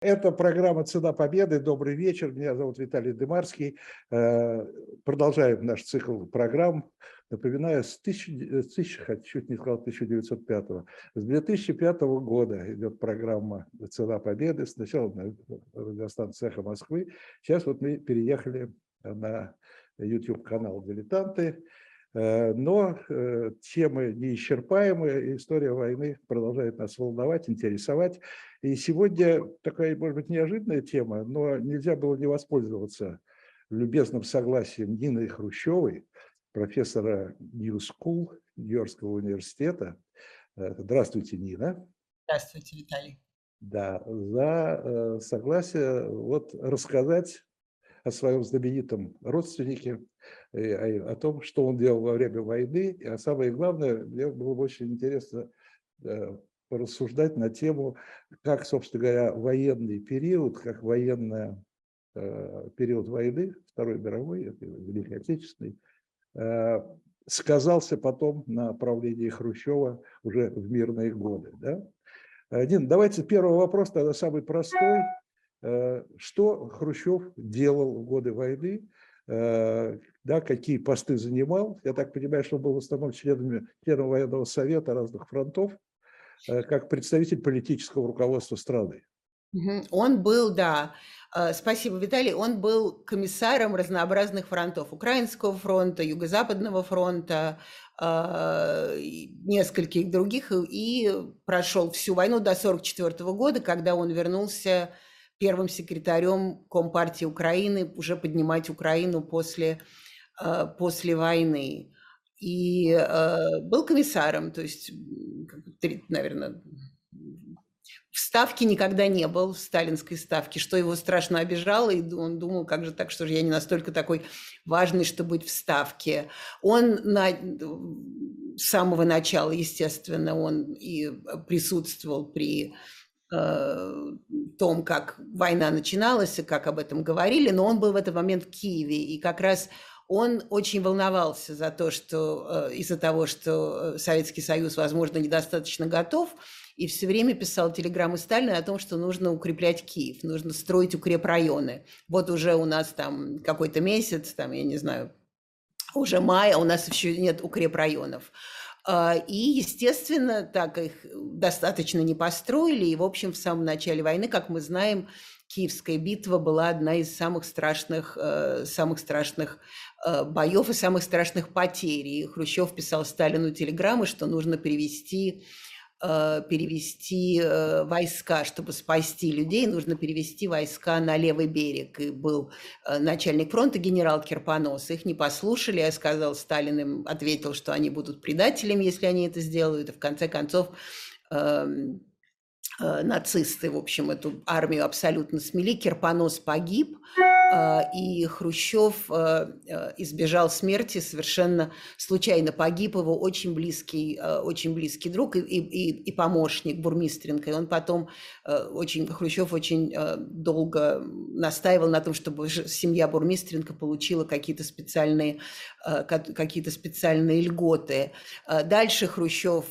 Это программа «Цена победы». Добрый вечер. Меня зовут Виталий Дымарский. Э, продолжаем наш цикл программ. Напоминаю, с, тысячи, с тысячи, чуть не сказал 1905, с 2005 года идет программа «Цена победы». Сначала на радиостанции «Эхо Москвы». Сейчас вот мы переехали на YouTube-канал «Дилетанты». Э, но э, темы неисчерпаемые, история войны продолжает нас волновать, интересовать. И сегодня такая, может быть, неожиданная тема, но нельзя было не воспользоваться любезным согласием Нины Хрущевой, профессора New School Нью-Йоркского университета. Э, здравствуйте, Нина. Здравствуйте, Виталий. Да, за согласие вот рассказать о своем знаменитом родственнике, о том, что он делал во время войны. А самое главное, мне было бы очень интересно э, порассуждать на тему, как, собственно говоря, военный период, как военный э, период войны, Второй мировой, Великой Отечественной, э, сказался потом на правлении Хрущева уже в мирные годы. Да? Дин, давайте первый вопрос, тогда самый простой. Что Хрущев делал в годы войны? Э, да, какие посты занимал. Я так понимаю, что был в основном членом, членом военного совета разных фронтов, э, как представитель политического руководства страны. Он был, да, э, спасибо, Виталий, он был комиссаром разнообразных фронтов. Украинского фронта, Юго-Западного фронта, нескольких других, и прошел всю войну до 1944 года, когда он вернулся первым секретарем Компартии Украины, уже поднимать Украину после, э, после войны. И э, был комиссаром, то есть, наверное, в Ставке никогда не был, в сталинской ставке, что его страшно обижало, и он думал, как же так, что же я не настолько такой важный, чтобы быть в Ставке. Он на, с самого начала, естественно, он и присутствовал при Э, том, как война начиналась и как об этом говорили, но он был в этот момент в Киеве, и как раз он очень волновался за то, что э, из-за того, что э, Советский Союз, возможно, недостаточно готов, и все время писал телеграммы Сталина о том, что нужно укреплять Киев, нужно строить укрепрайоны. Вот уже у нас там какой-то месяц, там, я не знаю, уже май, а у нас еще нет укрепрайонов. А, и, естественно, так их достаточно не построили. И, в общем, в самом начале войны, как мы знаем, Киевская битва была одна из самых страшных, э, самых страшных э, боев и самых страшных потерь. И Хрущев писал Сталину телеграммы, что нужно перевести Э, перевести войска, чтобы спасти людей, нужно перевести войска на левый берег. И был начальник фронта генерал Кирпонос. Их не послушали, я сказал, Сталин им ответил, что они будут предателями, если они это сделают. И в конце концов эм, нацисты, в общем, эту армию абсолютно смели. Кирпонос погиб, и Хрущев а, а, избежал смерти совершенно случайно. Погиб его очень близкий, очень близкий друг и, и, и помощник Бурмистренко. И он потом, очень, Хрущев очень долго настаивал на том, чтобы семья Бурмистренко получила какие-то специальные, какие-то специальные льготы. Дальше Хрущев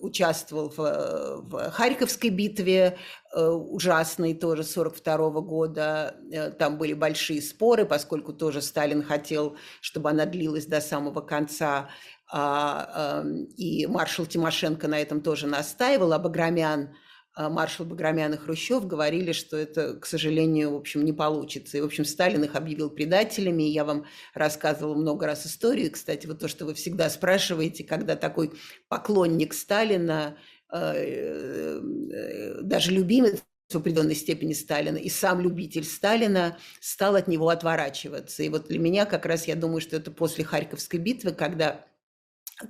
участвовал в, в Харьковской битве, ужасный тоже 42 года. Э, там были большие споры, поскольку тоже Сталин хотел, чтобы она длилась до самого конца. А, эм, и маршал Тимошенко на этом тоже настаивал, а Баграмян, э, маршал Баграмян и Хрущев говорили, что это, к сожалению, в общем, не получится. И, в общем, Сталин их объявил предателями. И я вам рассказывала много раз историю. Кстати, вот то, что вы всегда спрашиваете, когда такой поклонник Сталина Э, э, даже любимец в определенной степени Сталина, и сам любитель Сталина стал от него отворачиваться. И вот для меня как раз, я думаю, что это после Харьковской битвы, когда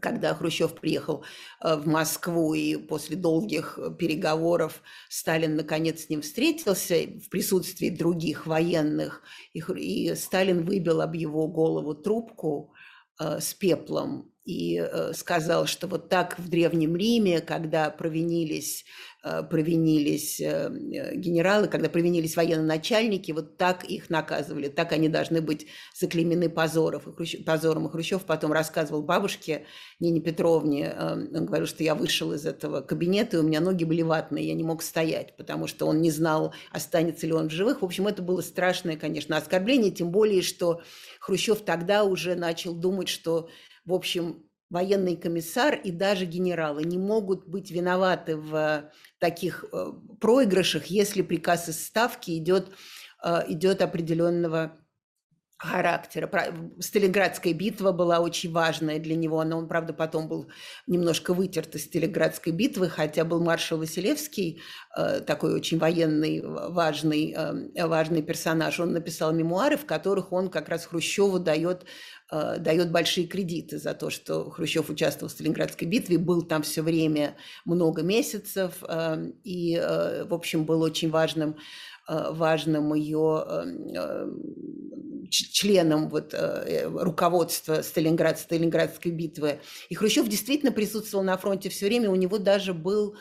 когда Хрущев приехал э, в Москву и после долгих переговоров Сталин наконец с ним встретился в присутствии других военных, и, Сталин выбил об его голову трубку э, с пеплом и э, сказал, что вот так в Древнем Риме, когда провинились э, провинились э, генералы, когда провинились военно-начальники, вот так их наказывали, так они должны быть заклеймены позоров, и Хрущев, позором. И Хрущев потом рассказывал бабушке Нине Петровне, он говорил, что я вышел из этого кабинета, и у меня ноги были ватные, я не мог стоять, потому что он не знал, останется ли он в живых. В общем, это было страшное, конечно, оскорбление, тем более, что Хрущев тогда уже начал думать, что, в общем, военный комиссар и даже генералы не могут быть виноваты в таких э, проигрышах, если приказ из ставки идет, э, идет определенного характера. Сталинградская битва была очень важная для него, но он, правда, потом был немножко вытерт из Сталинградской битвы, хотя был маршал Василевский, э, такой очень военный, важный, важный персонаж. Он написал мемуары, в которых он как раз Хрущеву дает Э, дает большие кредиты за то, что Хрущев участвовал в Сталинградской битве, был там все время много месяцев, э, и, э, в общем, был очень важным, важным ее членом вот, руководства Сталинград, Сталинградской битвы. И Хрущев действительно присутствовал на фронте все время, у него даже был Э,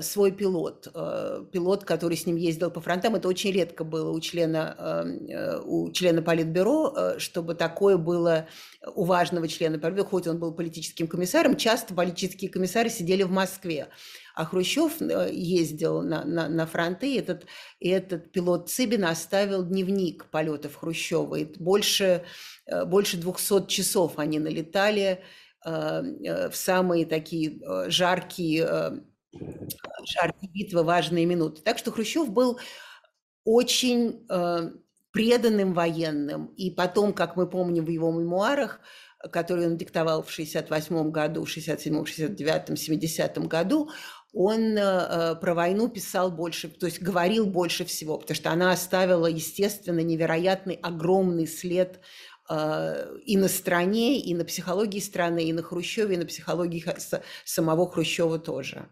свой пилот, э, пилот, который с ним ездил по фронтам. Это очень редко было у члена, эм, э, у члена Политбюро, чтобы такое было у важного члена Политбюро, хоть он был политическим комиссаром, часто политические комиссары сидели в Москве. А Хрущев ездил на, на, на фронты, и этот, и этот пилот Цыбин оставил дневник полетов Хрущева. И больше, больше 200 часов они налетали в самые такие жаркие жаркие битвы, важные минуты. Так что Хрущев был очень э, преданным военным. И потом, как мы помним в его мемуарах, которые он диктовал в 68 году, 67, 69, 70 году, он э, про войну писал больше, то есть говорил больше всего, потому что она оставила, естественно, невероятный, огромный след э, и на стране, и на психологии страны, и на Хрущеве, и на психологии самого Хрущева тоже.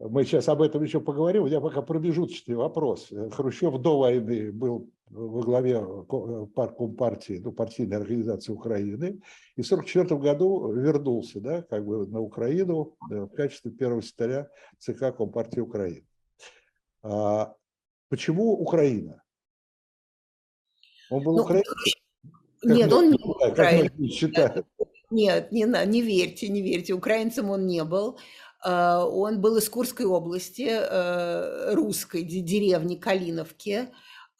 Мы сейчас об этом еще поговорим. У меня пока промежуточный вопрос. Хрущев до войны был во главе партии, ну, партийной организации Украины, и в 1944 году вернулся да, как бы на Украину в качестве первого секретаря ЦК Компартии Украины. А почему Украина? Он был ну, украинцем? Нет, он не был украинцем. Нет, не, не верьте, не верьте, украинцем он не был. А, он был из Курской области, э, русской деревни Калиновки,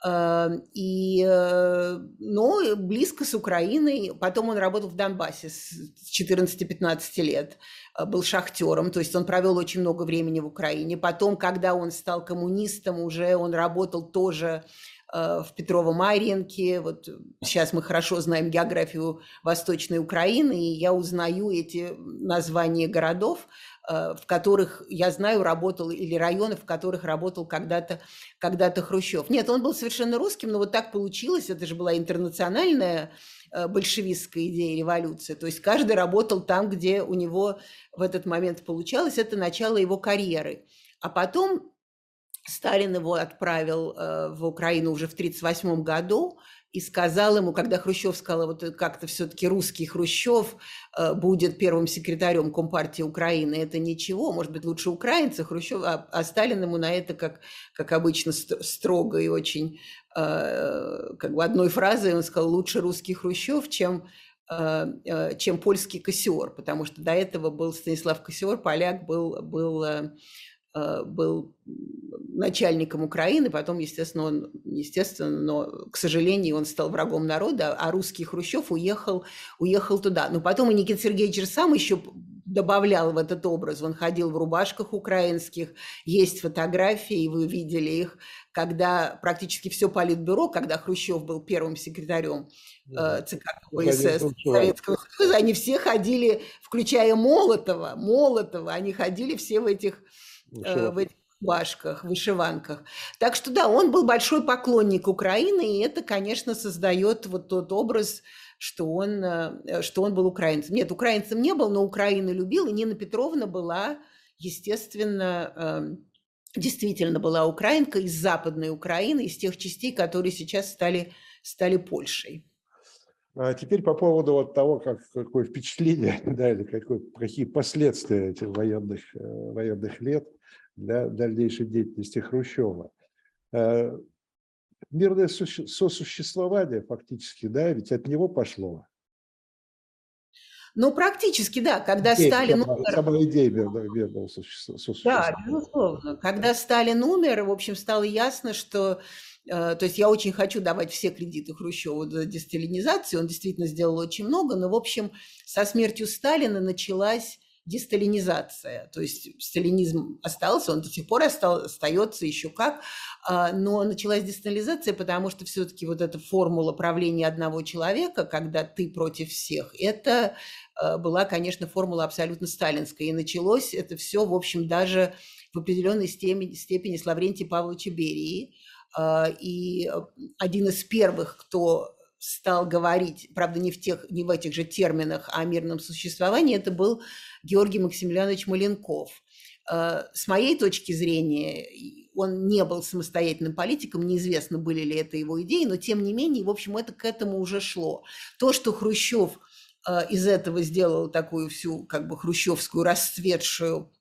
а, и, э, но близко с Украиной. Потом он работал в Донбассе с 14-15 лет, был шахтером, то есть он провел очень много времени в Украине. Потом, когда он стал коммунистом, уже он работал тоже в Петрово-Марьинке. Вот сейчас мы хорошо знаем географию Восточной Украины, и я узнаю эти названия городов, Э, в которых, я знаю, работал, или районов, в которых работал когда-то когда Хрущев. Нет, он был совершенно русским, но вот так получилось, это же была интернациональная э, большевистская идея революции. То есть каждый работал там, где у него в этот момент получалось. Это начало его карьеры. А потом Сталин его отправил э, в Украину уже в 1938 году, и сказал ему, когда Хрущев сказал, вот как-то все-таки русский Хрущев э, будет первым секретарем Компартии Украины, это ничего, может быть, лучше украинцы, Хрущев, а, а Сталин ему на это, как, как обычно, строго и очень, э, как бы одной фразой он сказал, лучше русский Хрущев, чем э, чем польский Кассиор, потому что до этого был Станислав Кассиор, поляк, был, был Э, был начальником Украины, потом, естественно, он, естественно, но, к сожалению, он стал врагом народа, а русский Хрущев уехал, уехал туда. Но потом и Никита Сергеевич сам еще добавлял в этот образ. Он ходил в рубашках украинских, есть фотографии, вы видели их, когда практически все политбюро, когда Хрущев был первым секретарем э, ЦК КПСС Советского Союза, они все ходили, включая Молотова, Молотова, они ходили все в этих Э, в этих башках, вышиванках. Так что да, он был большой поклонник Украины, и это, конечно, создает вот тот образ, что он, э, что он был украинцем. Нет, украинцем не был, но Украину любил, и Нина Петровна была, естественно, эм, действительно была украинка из Западной Украины, из тех частей, которые сейчас стали, стали Польшей. А теперь по поводу вот того, как, какое впечатление, да, или какой, какие последствия этих военных, э, военных лет для дальнейшей деятельности Хрущева. Э, мирное сосуществование фактически, да, ведь от него пошло. Ну, практически, да. Когда идея, Сталин сама, умер... Сама идея мирного сосуществования. Да, безусловно. Когда Сталин умер, в общем, стало ясно, что... Э, то есть я очень хочу давать все кредиты Хрущеву за десталинизацию. Он действительно сделал очень много, но, в общем, со смертью Сталина началась десталинизация. То есть сталинизм остался, он до сих пор остается еще как, а, но началась десталинизация, потому что все-таки вот эта формула правления одного человека, когда ты против всех, это а, была, конечно, формула абсолютно сталинская. И началось это все, в общем, даже в определенной степени, степени с Лаврентия Павловича Берии. А, и один из первых, кто стал говорить, правда, не в, тех, не в этих же терминах о мирном существовании, это был Георгий Максимилианович Маленков. Э, с моей точки зрения, он не был самостоятельным политиком, неизвестно, были ли это его идеи, но тем не менее, в общем, это к этому уже шло. То, что Хрущев э, из этого сделал такую всю как бы хрущевскую расцветшую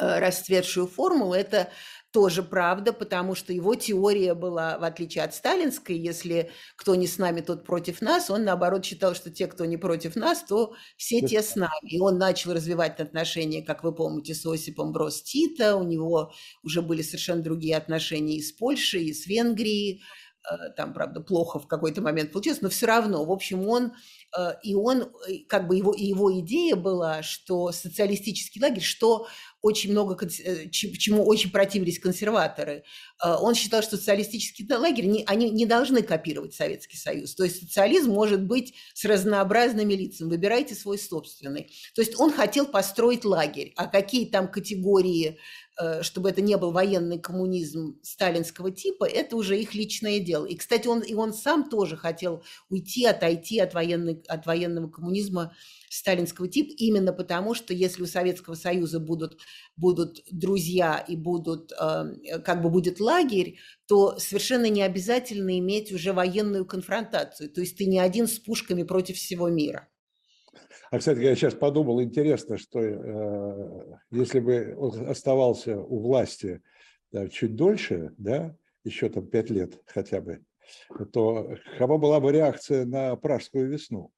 э, расцветшую формулу, это тоже правда, потому что его теория была, в отличие от сталинской, если кто не с нами, тот против нас, он наоборот считал, что те, кто не против нас, то все те с нами. И он начал развивать отношения, как вы помните, с Осипом Брос Тита, у него уже были совершенно другие отношения и с Польшей, и с Венгрией, там, правда, плохо в какой-то момент получилось, но все равно, в общем, он Э, и он, э, как бы его, его идея была, что социалистический лагерь, что очень много, э, чему очень противились консерваторы. Он считал, что социалистический лагерь, они не должны копировать Советский Союз. То есть социализм может быть с разнообразными лицами. Выбирайте свой собственный. То есть он хотел построить лагерь. А какие там категории Э, чтобы это не был военный коммунизм сталинского типа, это уже их личное дело. И, кстати, он, и он сам тоже хотел уйти, отойти от, военной, от военного коммунизма сталинского типа, именно потому, что если у Советского Союза будут, будут друзья и будут, э, как бы будет лагерь, то совершенно не обязательно иметь уже военную конфронтацию. То есть ты не один с пушками против всего мира. А, кстати, я сейчас подумал, интересно, что э, если бы он оставался у власти да, чуть дольше, да, еще там пять лет хотя бы, то какова была бы реакция на пражскую весну?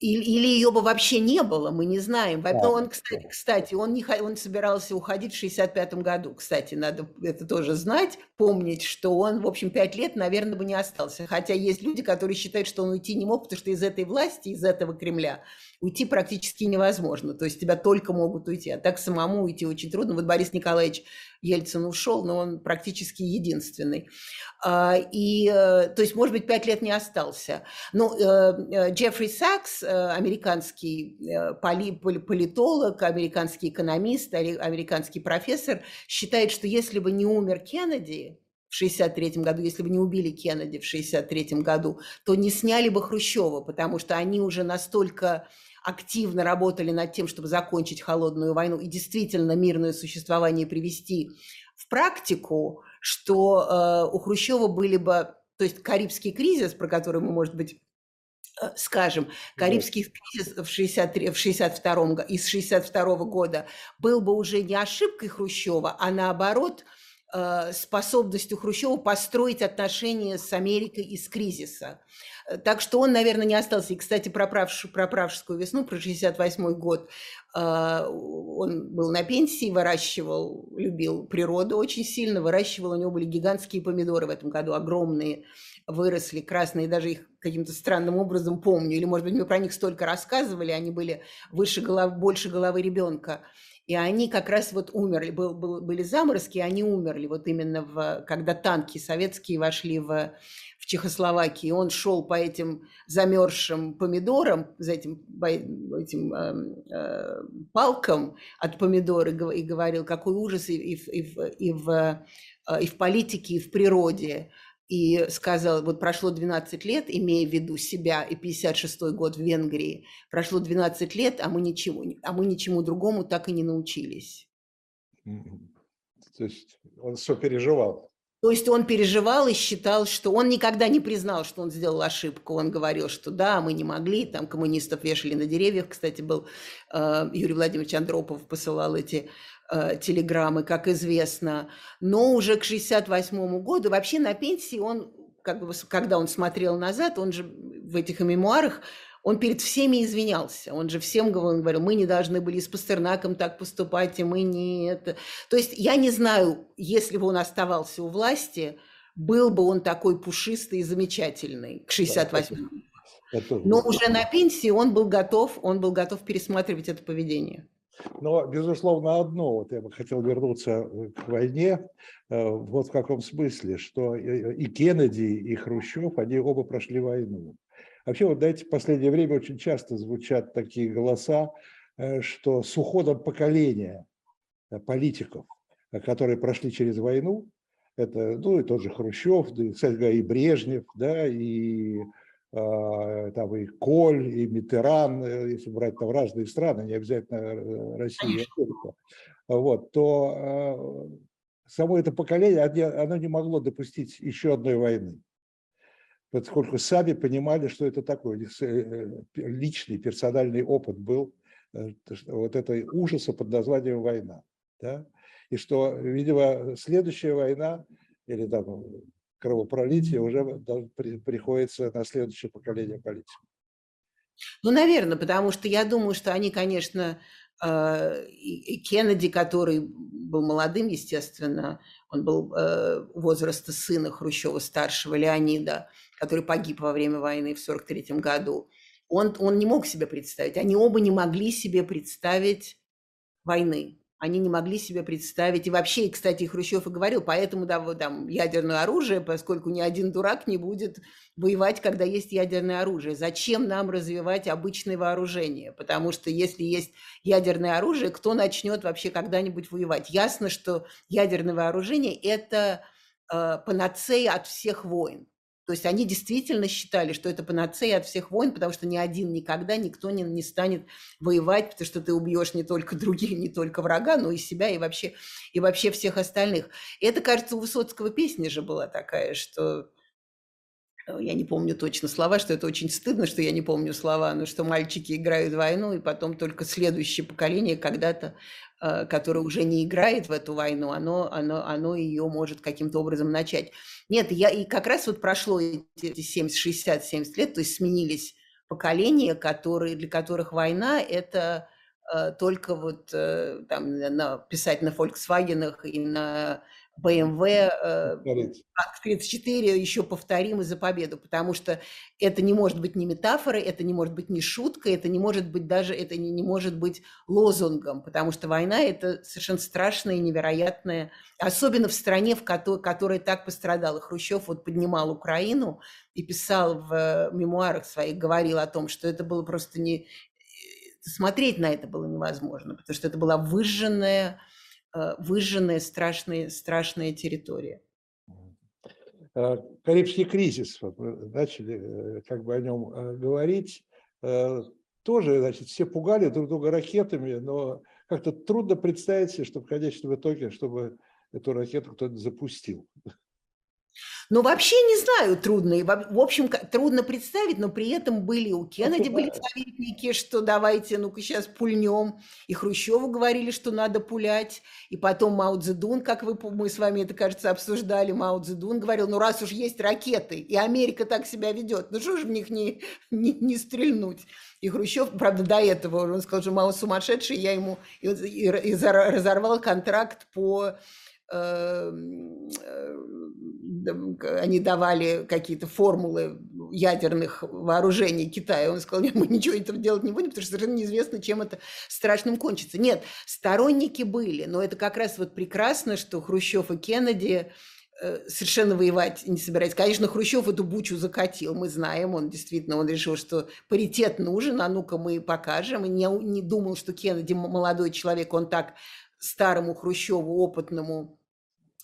Или ее бы вообще не было, мы не знаем. Да, Но он, кстати, кстати он, не, он собирался уходить в 65 году. Кстати, надо это тоже знать, помнить, что он, в общем, пять лет, наверное, бы не остался. Хотя есть люди, которые считают, что он уйти не мог, потому что из этой власти, из этого Кремля уйти практически невозможно. То есть тебя только могут уйти, а так самому уйти очень трудно. Вот Борис Николаевич Ельцин ушел, но он практически единственный. А, и, э, то есть, может быть, пять лет не остался. Но э, э, Джеффри Сакс, американский политолог, американский экономист, американский профессор, считает, что если бы не умер Кеннеди, в 1963 году, если бы не убили Кеннеди в 1963 году, то не сняли бы Хрущева, потому что они уже настолько активно работали над тем, чтобы закончить холодную войну и действительно мирное существование привести в практику, что э, у Хрущева были бы, то есть Карибский кризис, про который мы, может быть, э, скажем, Карибский кризис в, 63, в 62 из 62 года был бы уже не ошибкой Хрущева, а наоборот способностью Хрущева построить отношения с Америкой из кризиса. Э, так что он, наверное, не остался. И, кстати, про, правш, про Пражскую весну, про 68 год, э, он был на пенсии, выращивал, любил природу очень сильно, выращивал, у него были гигантские помидоры в этом году, огромные, выросли красные, даже их каким-то странным образом помню. Или, может быть, мы про них столько рассказывали, они были выше головы, больше головы ребенка. И они как раз вот умерли, был, был, были заморозки, и они умерли вот именно в, когда танки советские вошли в, в Чехословакии. Он шел по этим замерзшим помидорам, за этим, этим э, э, палкам от помидор и, и говорил, какой ужас и, и, и, и, в, э, и в политике, и в природе и сказал, вот прошло 12 лет, имея в виду себя и 56 год в Венгрии, прошло 12 лет, а мы ничему, а мы ничему другому так и не научились. То есть он все переживал. То есть он переживал и считал, что он никогда не признал, что он сделал ошибку. Он говорил, что да, мы не могли, там коммунистов вешали на деревьях. Кстати, был э, Юрий Владимирович Андропов посылал эти э, телеграммы, как известно. Но уже к 68 году, вообще на пенсии он, как бы, когда он смотрел назад, он же в этих мемуарах он перед всеми извинялся. Он же всем говорил, мы не должны были с Пастернаком так поступать, и мы не это. То есть я не знаю, если бы он оставался у власти, был бы он такой пушистый и замечательный к 68 Но уже на пенсии он был готов, он был готов пересматривать это поведение. Но, безусловно, одно, вот я бы хотел вернуться э, к войне, э, вот в каком смысле, что и Кеннеди, и Хрущев, они оба прошли войну. Вообще, вот знаете, в последнее время очень часто звучат такие голоса, э, что с уходом поколения э, политиков, э, которые прошли через войну, это, ну, и тот же Хрущев, да, кстати и Брежнев, да, и там и Коль, и Митеран, если брать там разные страны, не обязательно Россия и Америка, вот, то само это поколение, оно не могло допустить еще одной войны поскольку сами понимали, что это такое. Них э, личный, персональный опыт был э, вот этой ужаса под названием война. Да? И что, видимо, следующая война или там кровопролитие уже приходится на следующее поколение политиков. Ну, наверное, потому что я думаю, что они, конечно, э, Кеннеди, который был молодым, естественно, он был возраста сына Хрущева-старшего, Леонида, который погиб во время войны в 1943 году, он, он не мог себе представить, они оба не могли себе представить войны. Они не могли себе представить, и вообще, кстати, Хрущев и говорил, поэтому да, вот, там ядерное оружие, поскольку ни один дурак не будет воевать, когда есть ядерное оружие. Зачем нам развивать обычное вооружение? Потому что если есть ядерное оружие, кто начнет вообще когда-нибудь воевать? Ясно, что ядерное вооружение – это э, панацея от всех войн. То есть они действительно считали, что это панацея от всех войн, потому что ни один никогда никто не, не станет воевать, потому что ты убьешь не только других, не только врага, но и себя, и вообще, и вообще всех остальных. И это, кажется, у Высоцкого песня же была такая, что э, я не помню точно слова, что это очень стыдно, что я не помню слова, но что мальчики играют в войну, и потом только следующее поколение когда-то которое уже не играет в эту войну, оно, оно, оно ее может каким-то образом начать. Нет, я, и как раз вот прошло эти 70, 60, 70 лет, то есть сменились поколения, которые, для которых война – это э, только вот э, там, на, писать на Volkswagen и на BMW э, 34 еще повторим и за победу, потому что это не может быть ни метафорой, это не может быть ни шуткой, это не может быть даже, это не, не может быть лозунгом, потому что война – это совершенно страшная и невероятная, особенно в стране, в которой, которая так пострадала. Хрущев вот поднимал Украину и писал в мемуарах своих, говорил о том, что это было просто не... Смотреть на это было невозможно, потому что это была выжженная Э, выжженная страшная, страшная территория. Э, Карибский кризис, начали э, как бы о нем говорить, тоже, значит, все пугали друг друга ракетами, но как-то трудно представить себе, что в конечном итоге, чтобы эту ракету кто-то запустил. Ну, вообще не знаю, трудно. В общем, трудно представить, но при этом были у Кеннеди были советники, что давайте, ну-ка сейчас пульнем. И Хрущеву говорили, что надо пулять. И потом Мао Цзэдун, как вы, мы с вами это, кажется, обсуждали, Мао Цзэдун говорил, ну раз уж есть ракеты, и Америка так себя ведет, ну что же в них не, не, не стрельнуть? И Хрущев, правда, до этого, он сказал, что Мао сумасшедший, я ему и, и, и разорвал контракт по они давали какие-то формулы ядерных вооружений Китая. Он сказал, нет, мы ничего этого делать не будем, потому что совершенно неизвестно, чем это страшным кончится. Нет, сторонники были, но это как раз вот прекрасно, что Хрущев и Кеннеди э, совершенно воевать не собирается. Конечно, Хрущев эту бучу закатил, мы знаем, он действительно, он решил, что паритет нужен, а ну-ка мы покажем, и не, не думал, что Кеннеди молодой человек, он так старому Хрущеву, опытному,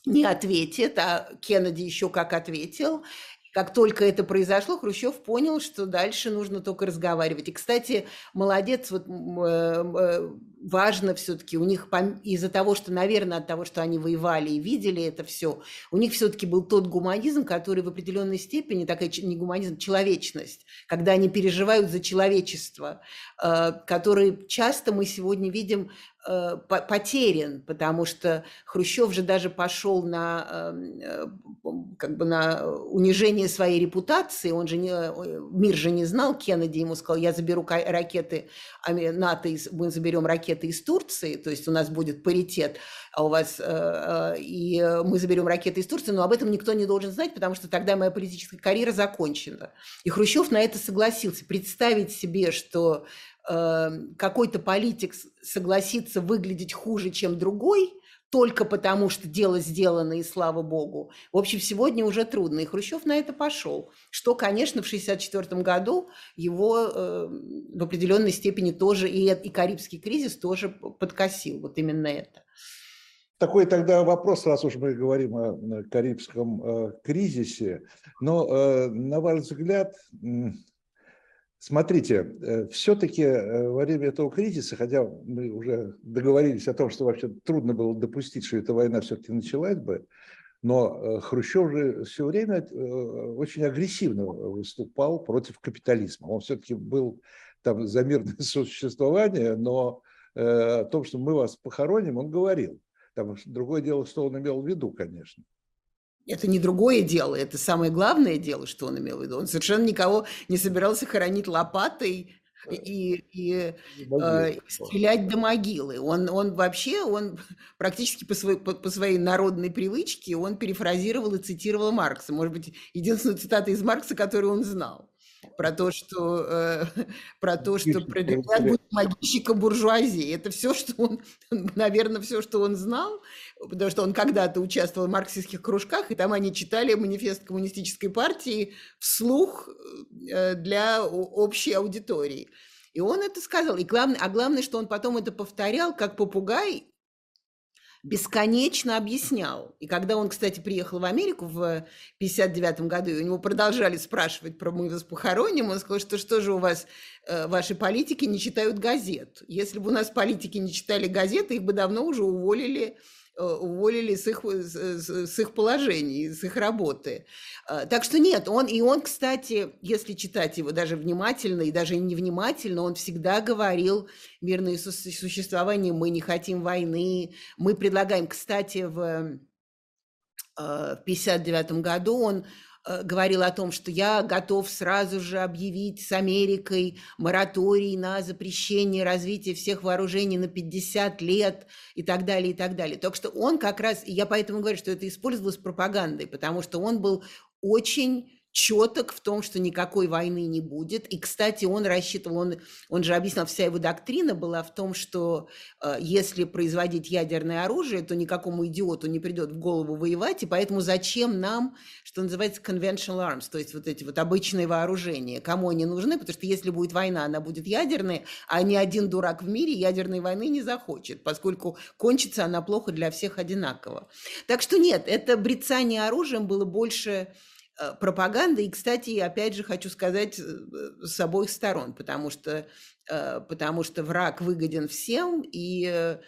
не ответит, а Кеннеди еще как ответил. Как только это произошло, Хрущев понял, что дальше нужно только разговаривать. И, кстати, молодец, вот э, важно все-таки у них из-за того, что, наверное, от того, что они воевали и видели это все, у них все-таки был тот гуманизм, который в определенной степени, такая не гуманизм, человечность, когда они переживают за человечество, э, который часто мы сегодня видим потерян, потому что Хрущев же даже пошел на, эм, э, как бы на унижение своей репутации, он же не, мир же не знал, Кеннеди ему сказал, я заберу ракеты НАТО, мы заберем ракеты из Турции, то есть у нас будет паритет, а у вас, э, и мы заберем ракеты из Турции, но об этом никто не должен знать, потому что тогда моя политическая карьера закончена. И Хрущев на это согласился. Представить себе, что какой-то политик согласится выглядеть хуже, чем другой, только потому, что дело сделано, и слава богу. В общем, сегодня уже трудно. И Хрущев на это пошел. Что, конечно, в 1964 году его э, в определенной степени тоже, и, и Карибский кризис тоже подкосил. Вот именно это. Такой тогда вопрос, раз уж мы говорим о Карибском э, кризисе. Но, э, на ваш взгляд, Смотрите, э, все-таки э, во время этого кризиса, хотя мы уже договорились о том, что вообще трудно было допустить, что эта война все-таки началась бы, но э, Хрущев же все время очень агрессивно выступал против капитализма. Он все-таки был там за мирное существование, но о том, что мы вас похороним, он говорил. Там другое дело, что он имел в виду, конечно. Это не другое дело, это самое главное дело, что он имел в виду. Он совершенно никого не собирался хоронить лопатой и, и э, стрелять до могилы. Он, он вообще, он практически по своей, по, по своей народной привычке, он перефразировал и цитировал Маркса. Может быть, единственную цитату из Маркса, которую он знал про то, что, э, про то, что продвигать будет могильщика буржуазии. Это все, что он, наверное, все, что он знал, потому что он когда-то участвовал в марксистских кружках, и там они читали манифест коммунистической партии вслух э, для общей аудитории. И он это сказал. И главное, а главное, что он потом это повторял, как попугай, бесконечно объяснял. И когда он, кстати, приехал в Америку в 59 году, и у него продолжали спрашивать про «Мы вас похороним», он сказал, что что же у вас, э, ваши политики не читают газет. Если бы у нас политики не читали газеты, их бы давно уже уволили уволили с их, с, их положений, с их работы. Так что нет, он, и он, кстати, если читать его даже внимательно и даже невнимательно, он всегда говорил мирное существование, мы не хотим войны, мы предлагаем, кстати, в 1959 э, году он Э, говорил о том, что я готов сразу же объявить с Америкой мораторий на запрещение развития всех вооружений на 50 лет и так далее, и так далее. Так что он как раз, и я поэтому говорю, что это использовалось пропагандой, потому что он был очень четок в том, что никакой войны не будет. И, кстати, он рассчитывал, он, он же объяснял, вся его доктрина была в том, что э, если производить ядерное оружие, то никакому идиоту не придет в голову воевать, и поэтому зачем нам, что называется, conventional arms, то есть вот эти вот обычные вооружения, кому они нужны, потому что если будет война, она будет ядерной, а ни один дурак в мире ядерной войны не захочет, поскольку кончится она плохо для всех одинаково. Так что нет, это брецание оружием было больше пропаганда. И, кстати, опять же хочу сказать э, с обоих сторон, потому что, э, потому что враг выгоден всем, и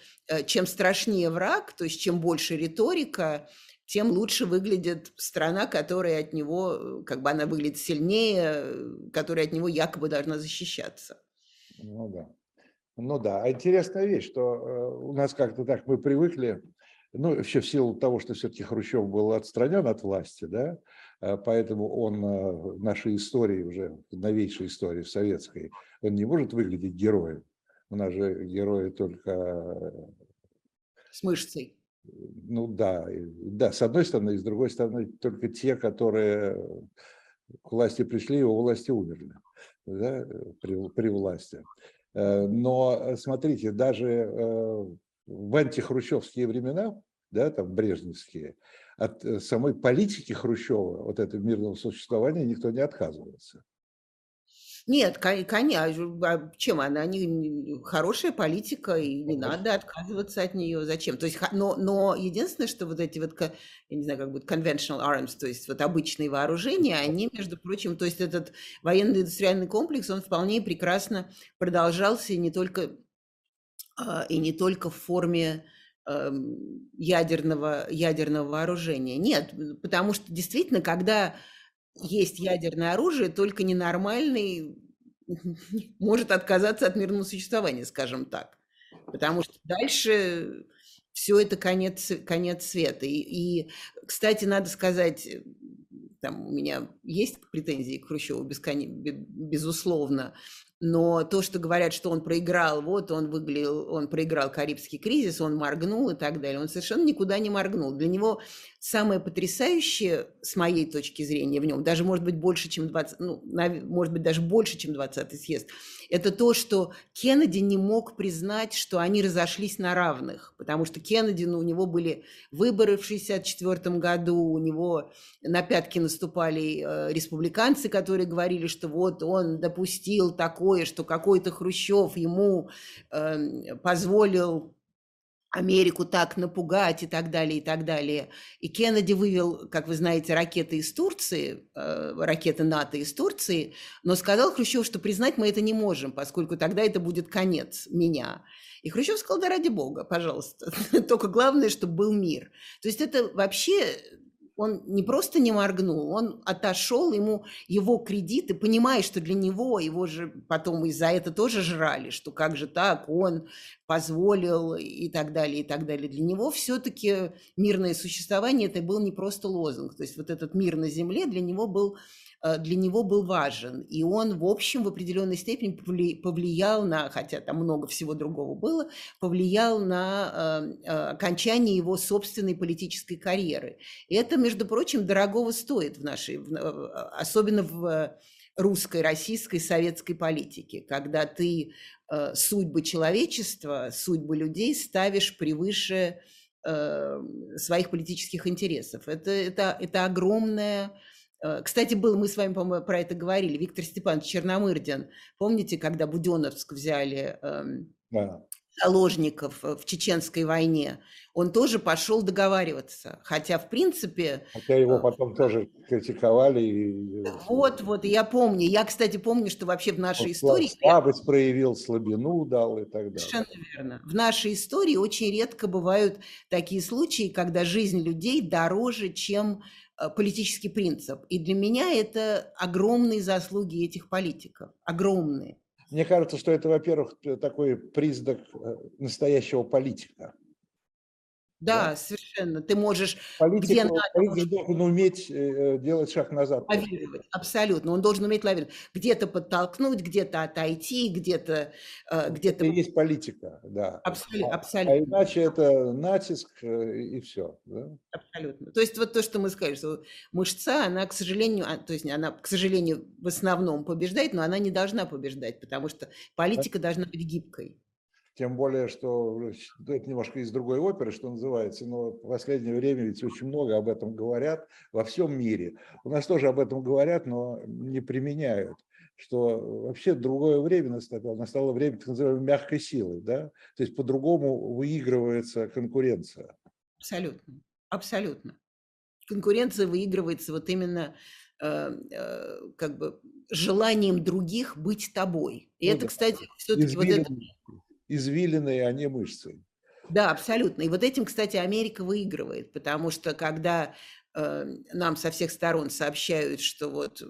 чем страшнее враг, то есть чем больше риторика, тем лучше выглядит страна, которая от него, как бы она выглядит сильнее, которая от него якобы должна защищаться. Ну да. Ну да, а интересная вещь, что у нас как-то так мы привыкли, ну, вообще в силу того, что все-таки Хрущев был отстранен от власти, да, поэтому он э, в нашей истории, уже в новейшей истории, в советской, он не может выглядеть героем. У нас же герои только... Э, с мышцей. Ну да, да, с одной стороны, и с другой стороны, только те, которые к власти пришли и у власти умерли да, при, при власти. Э, но смотрите, даже в антихрущевские времена, да, там брежневские, от э, самой политики Хрущева, вот этого мирного существования, никто не отказывался. Нет, конечно, чем она не хорошая политика, и не надо отказываться от нее. Зачем? То есть, но, но единственное, что вот эти вот, я не знаю, как будет conventional arms, то есть вот обычные вооружения, они, между прочим, то есть этот военно-индустриальный комплекс, он вполне прекрасно продолжался и не только а, и не только в форме ядерного, ядерного вооружения. Нет, потому что действительно, когда есть ядерное оружие, только ненормальный может отказаться от мирного существования, скажем так. Потому что дальше все это конец, конец света. И, и, кстати, надо сказать, там у меня есть претензии к Хрущеву, безусловно, но то, что говорят, что он проиграл, вот он выглядел, он проиграл Карибский кризис, он моргнул и так далее, он совершенно никуда не моргнул. Для него самое потрясающее, с моей точки зрения, в нем, даже может быть больше, чем 20, ну, может быть даже больше, чем 20-й съезд, это то, что Кеннеди не мог признать, что они разошлись на равных, потому что Кеннеди, ну, у него были выборы в 1964 году, у него на пятки наступали э, республиканцы, которые говорили, что вот он допустил такое, что какой-то Хрущев ему э, позволил Америку так напугать и так далее, и так далее. И Кеннеди вывел, как вы знаете, ракеты из Турции, э, ракеты НАТО из Турции, но сказал Хрущев, что признать мы это не можем, поскольку тогда это будет конец меня. И Хрущев сказал, да ради бога, пожалуйста, только главное, чтобы был мир. То есть это вообще он не просто не моргнул, он отошел, ему его кредиты, понимая, что для него, его же потом из-за это тоже жрали, что как же так, он позволил и так далее, и так далее. Для него все-таки мирное существование это был не просто лозунг, то есть вот этот мир на земле для него был для него был важен. И он, в общем, в определенной степени повлиял на, хотя там много всего другого было, повлиял на э, э, окончание его собственной политической карьеры. И это, между прочим, дорогого стоит в нашей, особенно в русской, российской, советской политике, когда ты судьбы человечества, судьбы людей ставишь превыше своих политических интересов. Это, это, это огромная Э, кстати, был, мы с вами, по-моему, про это говорили, Виктор Степанович Черномырдин. Помните, когда Буденовск взяли эм, да. заложников э, в Чеченской войне? Он тоже пошел договариваться. Хотя, в принципе... Хотя его э, потом тоже критиковали. И... Вот, вот, я помню. Я, кстати, помню, что вообще в нашей Он истории... Слабость проявил, слабину дал и так далее. Совершенно верно. В нашей истории очень редко бывают такие случаи, когда жизнь людей дороже, чем Э, политический принцип. И для меня это огромные заслуги этих политиков, огромные. Мне кажется, что это, во-первых, такой признак э, настоящего политика. Да, да, совершенно. Ты можешь... Политик, где надо, политик должен уметь э, делать шаг назад. Лавировать, абсолютно. Он должен уметь лавировать. Где-то подтолкнуть, где-то отойти, где-то... Э, где-то... Есть политика, да. Абсолютно. А, абсолютно. а иначе это натиск э, и все. Да? Абсолютно. То есть вот то, что мы сказали, что мышца, она, к сожалению, а, то есть она, к сожалению, в основном побеждает, но она не должна побеждать, потому что политика должна быть гибкой. Тем более, что ну, это немножко из другой оперы, что называется, но в последнее время ведь очень много об этом говорят во всем мире. У нас тоже об этом говорят, но не применяют что вообще другое время настало, настало время так называемой мягкой силы, да, то есть по-другому выигрывается конкуренция. Абсолютно, абсолютно. Конкуренция выигрывается вот именно э, э, как бы желанием других быть тобой. И ну, это, кстати, все-таки вот это извилины, а не мышцы. Да, абсолютно. И вот этим, кстати, Америка выигрывает, потому что когда э, нам со всех сторон сообщают, что вот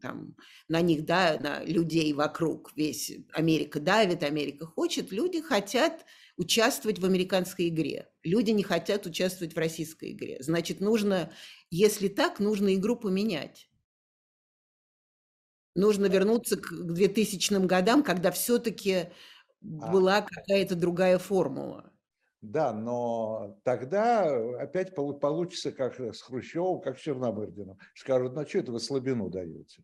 там на них, да, на людей вокруг весь Америка давит, Америка хочет, люди хотят участвовать в американской игре. Люди не хотят участвовать в российской игре. Значит, нужно, если так, нужно игру поменять. Нужно вернуться к 2000 годам, когда все-таки. Была какая-то другая формула. Да, но тогда опять получится, как с Хрущевым, как с Черномырдиным. Скажут, ну что это вы слабину даете?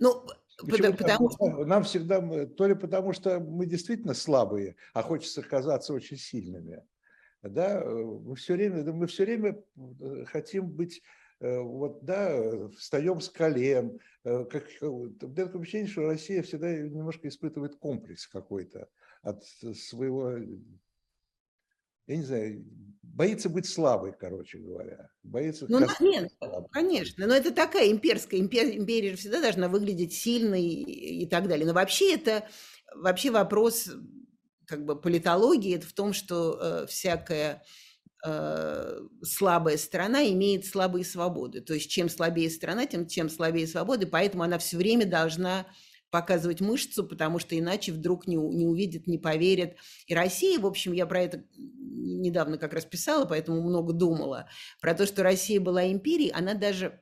Ну, потому, потому что... Нам всегда, то ли потому что мы действительно слабые, а хочется казаться очень сильными. Да, мы все время, мы все время э, хотим быть вот, да, встаем с колен. Как, такое ощущение, что Россия всегда немножко испытывает комплекс какой-то от своего я не знаю, боится быть слабой, короче говоря. Боится ну, нет, конечно. Но это такая имперская империя, империя всегда должна выглядеть сильной и, так далее. Но вообще это вообще вопрос как бы политологии это в том, что э, всякая э, слабая страна имеет слабые свободы. То есть чем слабее страна, тем чем слабее свободы, поэтому она все время должна показывать мышцу, потому что иначе вдруг не, не увидит, не поверит. И Россия, в общем, я про это недавно как раз писала, поэтому много думала, про то, что Россия была империей, она даже,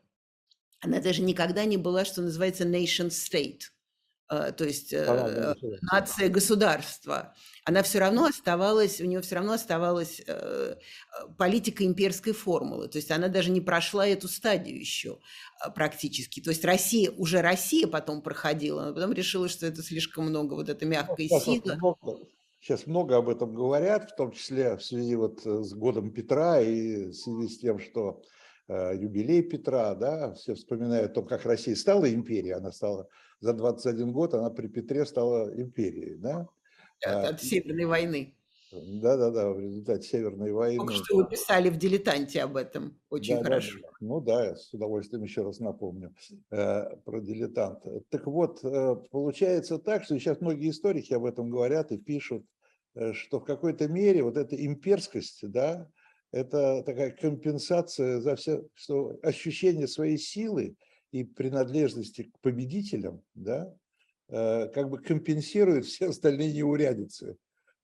она даже никогда не была, что называется, nation state, э, то есть э, нация государства. Она все равно оставалась, у нее все равно оставалась э, политика имперской формулы, то есть она даже не прошла эту стадию еще практически. То есть Россия, уже Россия потом проходила, но потом решила, что это слишком много, вот эта мягкая ну, сила. Сейчас много об этом говорят, в том числе в связи вот э, с годом Петра и в связи с тем, что э, юбилей Петра, да, все вспоминают о том, как Россия стала империей, она стала за 21 год, она при Петре стала империей, да. От, от Северной войны. Да-да-да, в результате Северной войны. Только что вы писали в «Дилетанте» об этом, очень да, хорошо. Да, ну да, я с удовольствием еще раз напомню э, про «Дилетант». Так вот, э, получается так, что сейчас многие историки об этом говорят и пишут, э, что в какой-то мере вот эта имперскость, да, это такая компенсация за все, что ощущение своей силы и принадлежности к победителям, да, э, как бы компенсирует все остальные неурядицы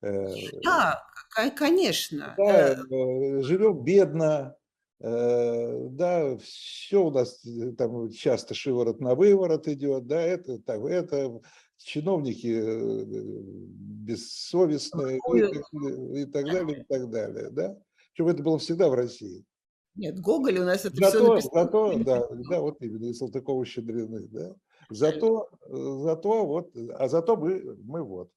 Э, да, конечно. Да, э, живем бедно, да, все у нас там часто шиворот на выворот идет, да, это, так, это чиновники бессовестные и, и так далее, и так далее, да. Причем это было всегда в России. Нет, Гоголь у нас это зато, все написано. Зато, да, да, вот именно, и Салтыкова-Щедрины, да. Зато, зато вот, а зато мы, мы вот.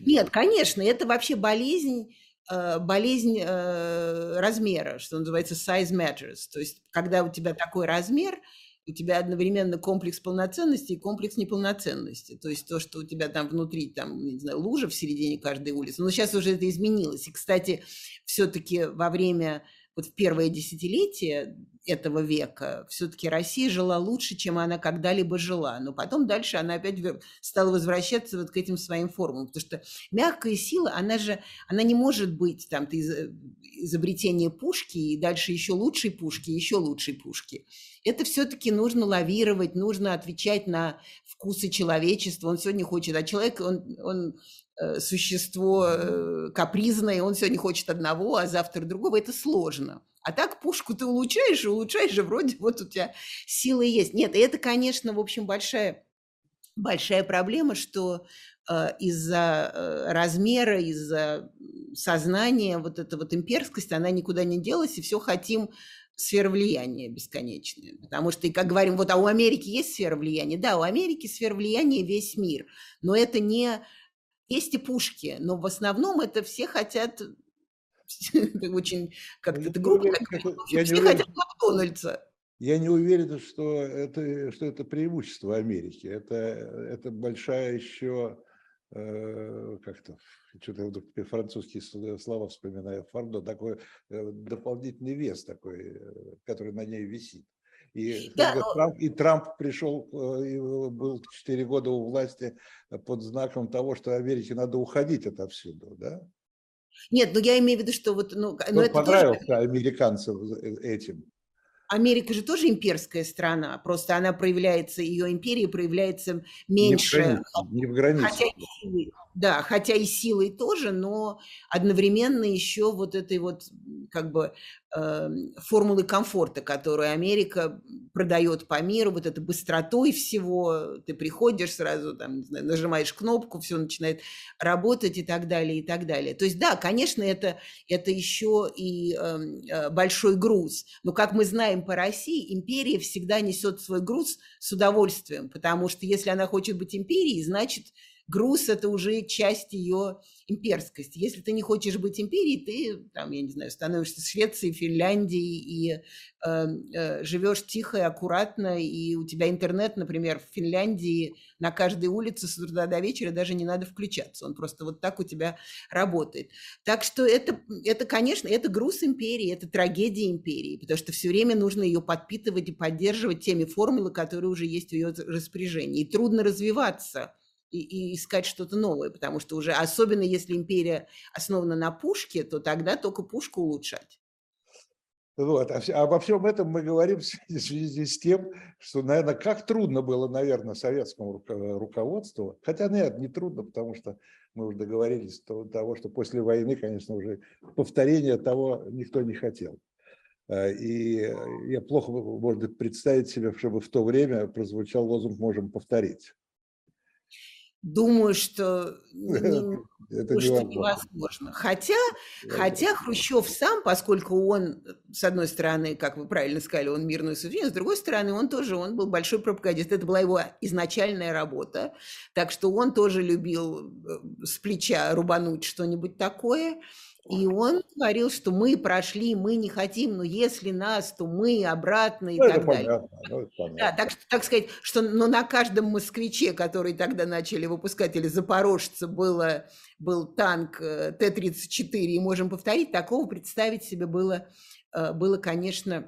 Нет, конечно, это вообще болезнь, э, болезнь э, размера, что называется size matters. То есть, когда у тебя такой размер, у тебя одновременно комплекс полноценности и комплекс неполноценности. То есть то, что у тебя там внутри, там, не знаю, лужа в середине каждой улицы. Но сейчас уже это изменилось. И, кстати, все-таки во время вот в первое десятилетие этого века все-таки Россия жила лучше, чем она когда-либо жила. Но потом дальше она опять стала возвращаться вот к этим своим формам. Потому что мягкая сила, она же, она не может быть там изобретение пушки и дальше еще лучшей пушки, еще лучшей пушки. Это все-таки нужно лавировать, нужно отвечать на вкусы человечества. Он сегодня хочет, а человек, он, он Э, существо э, капризное, он сегодня хочет одного, а завтра другого, это сложно. А так пушку ты улучшаешь и улучшаешь, и вроде вот у тебя силы есть. Нет, это, конечно, в общем, большая, большая проблема, что э, из-за э, размера, из-за сознания вот эта вот имперскость, она никуда не делась, и все хотим сфера влияния бесконечная. Потому что, и как говорим, вот, а у Америки есть сфера влияния? Да, у Америки сфера влияния весь мир, но это не есть и пушки, но в основном это все хотят очень как-то это грубо, все хотят Макдональдса. Я не уверен, что это, что это преимущество Америки. Это, это большая еще, э, как-то, что-то я французские слова вспоминаю, фардо, такой э, дополнительный вес такой, э, который на ней висит. И, да, Трамп, и Трамп пришел, и был 4 года у власти под знаком того, что Америке надо уходить отовсюду, да? Нет, ну я имею в виду, что вот... Ну, но это понравился тоже... американцам э, этим. Америка же тоже имперская страна, просто она проявляется, ее империя проявляется меньше. Не в границе. Хотя да, хотя и силой тоже, но одновременно еще вот этой вот как бы э, формулы комфорта, которую Америка продает по миру, вот это быстротой всего, ты приходишь сразу, там, нажимаешь кнопку, все начинает работать и так далее, и так далее. То есть, да, конечно, это, это еще и эм, э, большой груз, но, как мы знаем по России, империя всегда несет свой груз с удовольствием, потому что если она хочет быть империей, значит, груз – это уже часть ее имперскости. Если ты не хочешь быть империей, ты, там, я не знаю, становишься Швецией, Финляндией и э, э, живешь тихо и аккуратно, и у тебя интернет, например, в Финляндии на каждой улице с утра до вечера даже не надо включаться, он просто вот так у тебя работает. Так что это, это конечно, это груз империи, это трагедия империи, потому что все время нужно ее подпитывать и поддерживать теми формулами, которые уже есть в ее распоряжении. И трудно развиваться и, и искать что-то новое, потому что уже, особенно если империя основана на пушке, то тогда только пушку улучшать. Вот. А обо всем этом мы говорим в связи с тем, что, наверное, как трудно было, наверное, советскому руководству, хотя нет, не трудно, потому что мы уже договорились до того, что после войны, конечно, уже повторения того никто не хотел. Э, и я плохо, может представить себе, чтобы в то время прозвучал лозунг «можем повторить». Думаю, что, не, это что невозможно. Хотя, хотя Хрущев сам, поскольку он, с одной стороны, как вы правильно сказали, он мирную судьбу, с другой стороны, он тоже, он был большой пропагандист. Это была его изначальная работа. Так что он тоже любил э, с плеча рубануть что-нибудь такое. И он говорил, что мы прошли, мы не хотим, но если нас, то мы обратно и ну, так далее. Понятно, ну, Да, так, так сказать, что но на каждом москвиче, который тогда начали выпускать, или запорожце, было, был танк э, Т-34, и можем повторить, такого представить себе было, э, было конечно,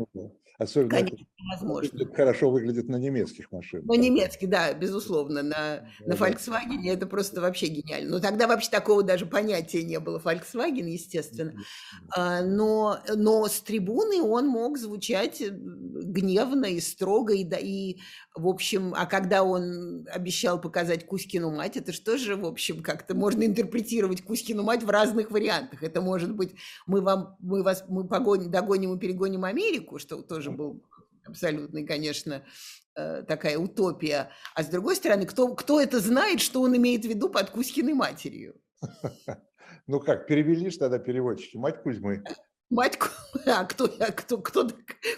Особенно Конечно, невозможно. хорошо выглядит на немецких машинах. На немецких, да, безусловно. На, на Volkswagen это просто вообще гениально. Но тогда вообще такого даже понятия не было. Volkswagen, естественно. А, но, но с трибуны он мог звучать э, гневно и строго. И, и, в общем, а когда он обещал показать Кузькину мать, это что же, в общем, как-то можно интерпретировать Кузькину мать в разных вариантах. Это может быть, мы вам, мы вас, мы погоним, догоним и перегоним Америку, что тоже тоже был абсолютный, конечно, э, такая утопия. А с другой стороны, кто, кто это знает, что он имеет в виду под Кузькиной матерью? Ну как, перевели же тогда переводчики, мать Кузьмы. Мать, а кто, а кто, кто,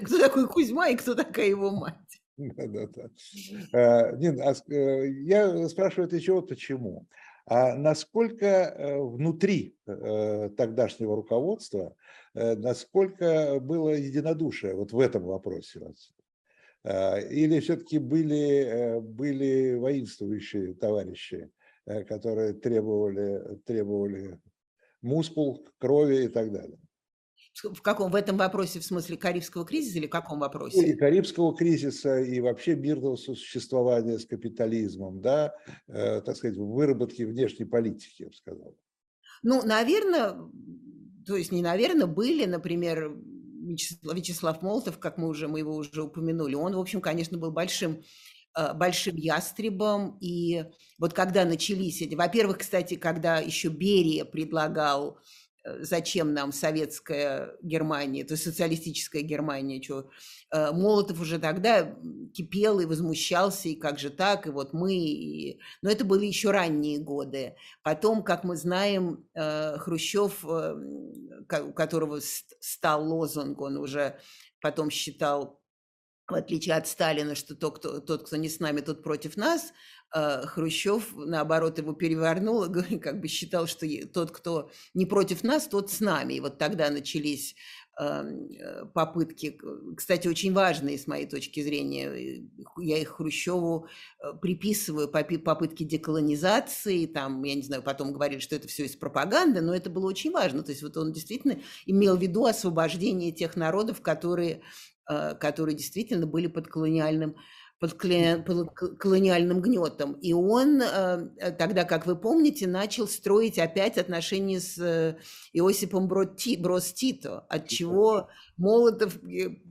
кто такой Кузьма и кто такая его мать? Да, да, да. Э, Нин, а э, я спрашиваю это еще вот почему. А насколько внутри тогдашнего руководства Э, насколько было единодушие вот в этом вопросе? А, или все-таки были, э, были воинствующие товарищи, э, которые требовали, требовали мускул, крови и так далее? В каком? В этом вопросе, в смысле Карибского кризиса или в каком вопросе? И Карибского кризиса, и вообще мирного существования с капитализмом, да, э, так сказать, в выработке внешней политики, я бы сказал. Ну, наверное, то есть не наверное, были, например, Вячеслав, Вячеслав Молотов, как мы уже, мы его уже упомянули, он, в общем, конечно, был большим э, большим ястребом. И вот когда начались эти... Во-первых, кстати, когда еще Берия предлагал зачем нам советская Германия, то есть социалистическая Германия, что э, Молотов уже тогда кипел и возмущался, и как же так, и вот мы, и... но это были еще ранние годы. Потом, как мы знаем, э, Хрущев, у которого стал лозунг, он уже потом считал в отличие от Сталина, что тот, кто, тот, кто не с нами, тот против нас, э, Хрущев, наоборот, его перевернул как бы считал, что тот, кто не против нас, тот с нами. И вот тогда начались эм, э, попытки, кстати, очень важные с моей точки зрения, я их Хрущеву э, приписываю, попытки деколонизации, там, я не знаю, потом говорили, что это все из пропаганды, но это было очень важно, то есть вот он действительно имел в виду освобождение тех народов, которые Э, которые действительно были под колониальным под колониальным гнетом. И он э, э, тогда, как вы помните, начал строить опять отношения с Иосипом Брос Тито, от чего Молотов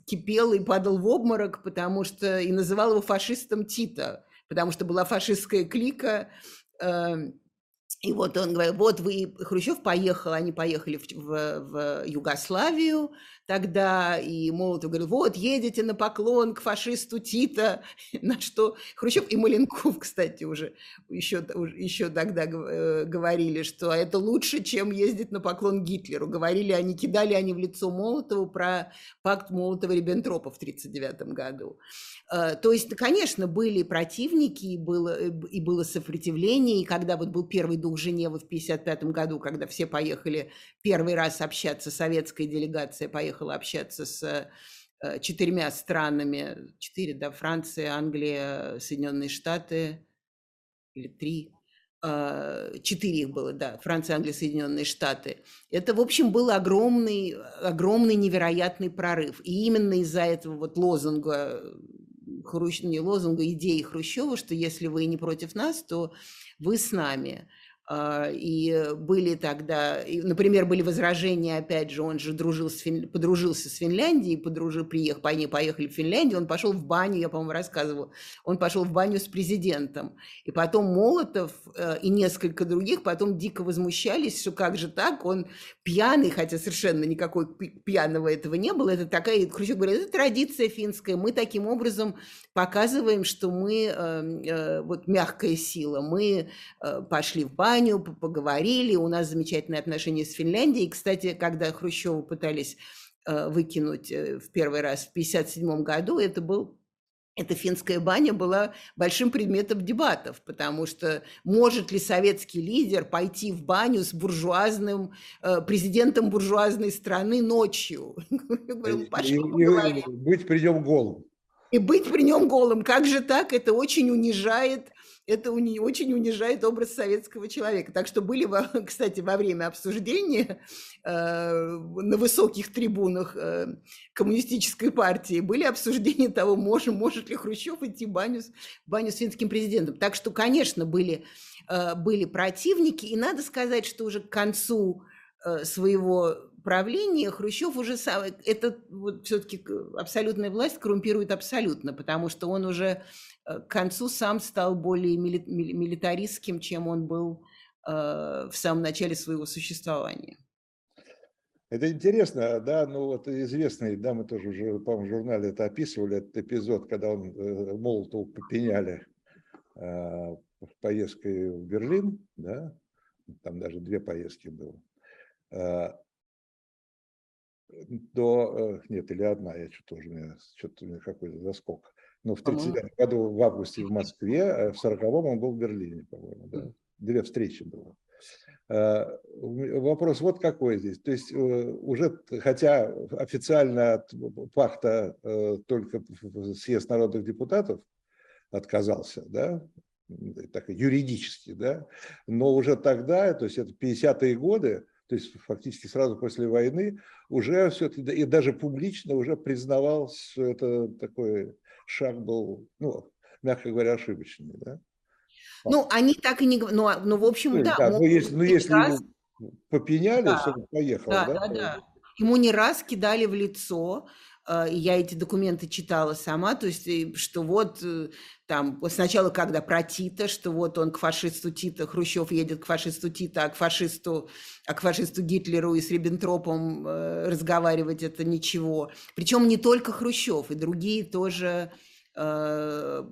кипел и падал в обморок, потому что и называл его фашистом Тито, потому что была фашистская клика, и вот он говорит, вот вы, Хрущев поехал, они поехали в, в, в Югославию, тогда, и Молотов говорил, вот, едете на поклон к фашисту Тита, на что Хрущев и Маленков, кстати, уже еще, еще тогда э, говорили, что это лучше, чем ездить на поклон Гитлеру. Говорили они, кидали они в лицо Молотову про пакт Молотова-Риббентропа в 1939 году. Э, то есть, конечно, были противники, и было, и было сопротивление, и когда вот был первый дух Женевы в 1955 году, когда все поехали первый раз общаться, советская делегация поехала общаться с э, четырьмя странами, четыре, да, Франция, Англия, Соединенные Штаты, или три, э, четыре их было, да, Франция, Англия, Соединенные Штаты. Это, в общем, был огромный, огромный невероятный прорыв. И именно из-за этого вот лозунга, Хрущ... не лозунга, идеи Хрущева, что если вы не против нас, то вы с нами. А, и были тогда, например, были возражения, опять же, он же дружил с Фин... подружился с Финляндией, подружил, приехал, они поехали в Финляндию, он пошел в баню, я, по-моему, рассказывала, он пошел в баню с президентом. И потом Молотов э, и несколько других потом дико возмущались, что как же так, он пьяный, хотя совершенно никакой пьяного этого не было. Это такая, Хрущев говорит, это традиция финская, мы таким образом показываем, что мы эм, э, вот мягкая сила, мы э, пошли в баню, Германию, поговорили, у нас замечательные отношения с Финляндией. Кстати, когда Хрущева пытались э, выкинуть э, в первый раз в 1957 году, это был эта финская баня была большим предметом дебатов, потому что может ли советский лидер пойти в баню с буржуазным э, президентом буржуазной страны ночью? И, и, и быть при нем голым. И быть при нем голым. Как же так? Это очень унижает это уни, очень унижает образ советского человека. Так что были, кстати, во время обсуждения э, на высоких трибунах э, коммунистической партии были обсуждения того, может, может ли Хрущев идти в баню, баню с финским президентом. Так что, конечно, были, э, были противники, и надо сказать, что уже к концу э, своего правления Хрущев уже сам, это вот все-таки абсолютная власть коррумпирует абсолютно, потому что он уже Э, к концу сам стал более милитаристским, чем он был э, в самом начале своего существования. Это интересно, да, ну вот известный, да, мы тоже уже, по-моему, в журнале это описывали, этот эпизод, когда он э, Молотову попеняли э, поездкой в Берлин, да, там даже две поездки было, э, до, нет, или одна, я что-то уже, меня, что-то у меня какой-то заскок ну, в 1939 году в августе в Москве, а в 40-м он был в Берлине, по-моему, да. Две встречи было. А, вопрос вот какой здесь. То есть э, уже, хотя официально от пакта э, только съезд народных депутатов отказался, да, так юридически, да, но уже тогда, то есть это 50-е годы, то есть фактически сразу после войны, уже все и даже публично уже признавалось, что это такое шаг был, ну, мягко говоря, ошибочный, да? Ну, они так и не говорят, ну, а, ну, в общем, ну, да. да ну, если, ну, если раз... попеняли, да, чтобы поехал, да? Да, да, да. Ему не раз кидали в лицо, я эти документы читала сама, то есть, что вот э, там сначала, когда про Тита, что вот он к фашисту Тита, Хрущев едет к фашисту Тита, а к фашисту, а к фашисту Гитлеру и с Риббентропом э, разговаривать это ничего. Причем не только Хрущев, и другие тоже, э,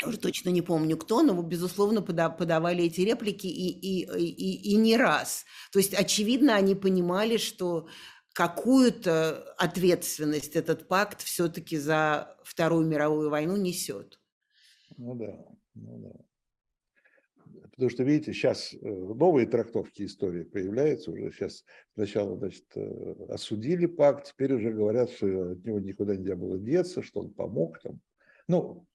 я уже точно не помню кто, но, безусловно, подавали эти реплики и, и, и, и не раз. То есть, очевидно, они понимали, что какую-то ответственность этот пакт все-таки за Вторую мировую войну несет. Ну да, ну да. Потому что, видите, сейчас э, новые трактовки истории появляются уже. Сейчас сначала, значит, э, осудили пакт, теперь уже говорят, что от него никуда нельзя было деться, что он помог там. Ну,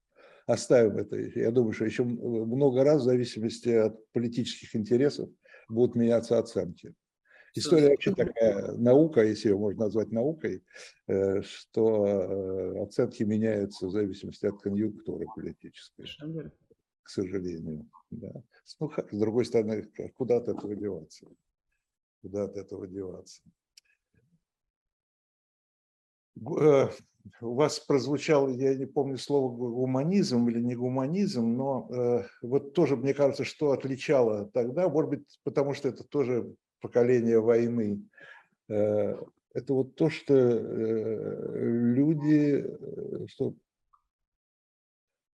оставим это. Я думаю, что еще много раз в зависимости от политических интересов будут меняться оценки. История вообще такая наука, если ее можно назвать наукой, э, что э, оценки меняются в зависимости от конъюнктуры политической, к сожалению. Да. Ну, с другой стороны, куда от этого деваться? Куда от этого деваться? Э, у вас прозвучал, я не помню слово гуманизм или не гуманизм, но вот тоже мне кажется, что отличало тогда, может быть, потому что это тоже поколения войны, э, это вот то, что э, люди, э, что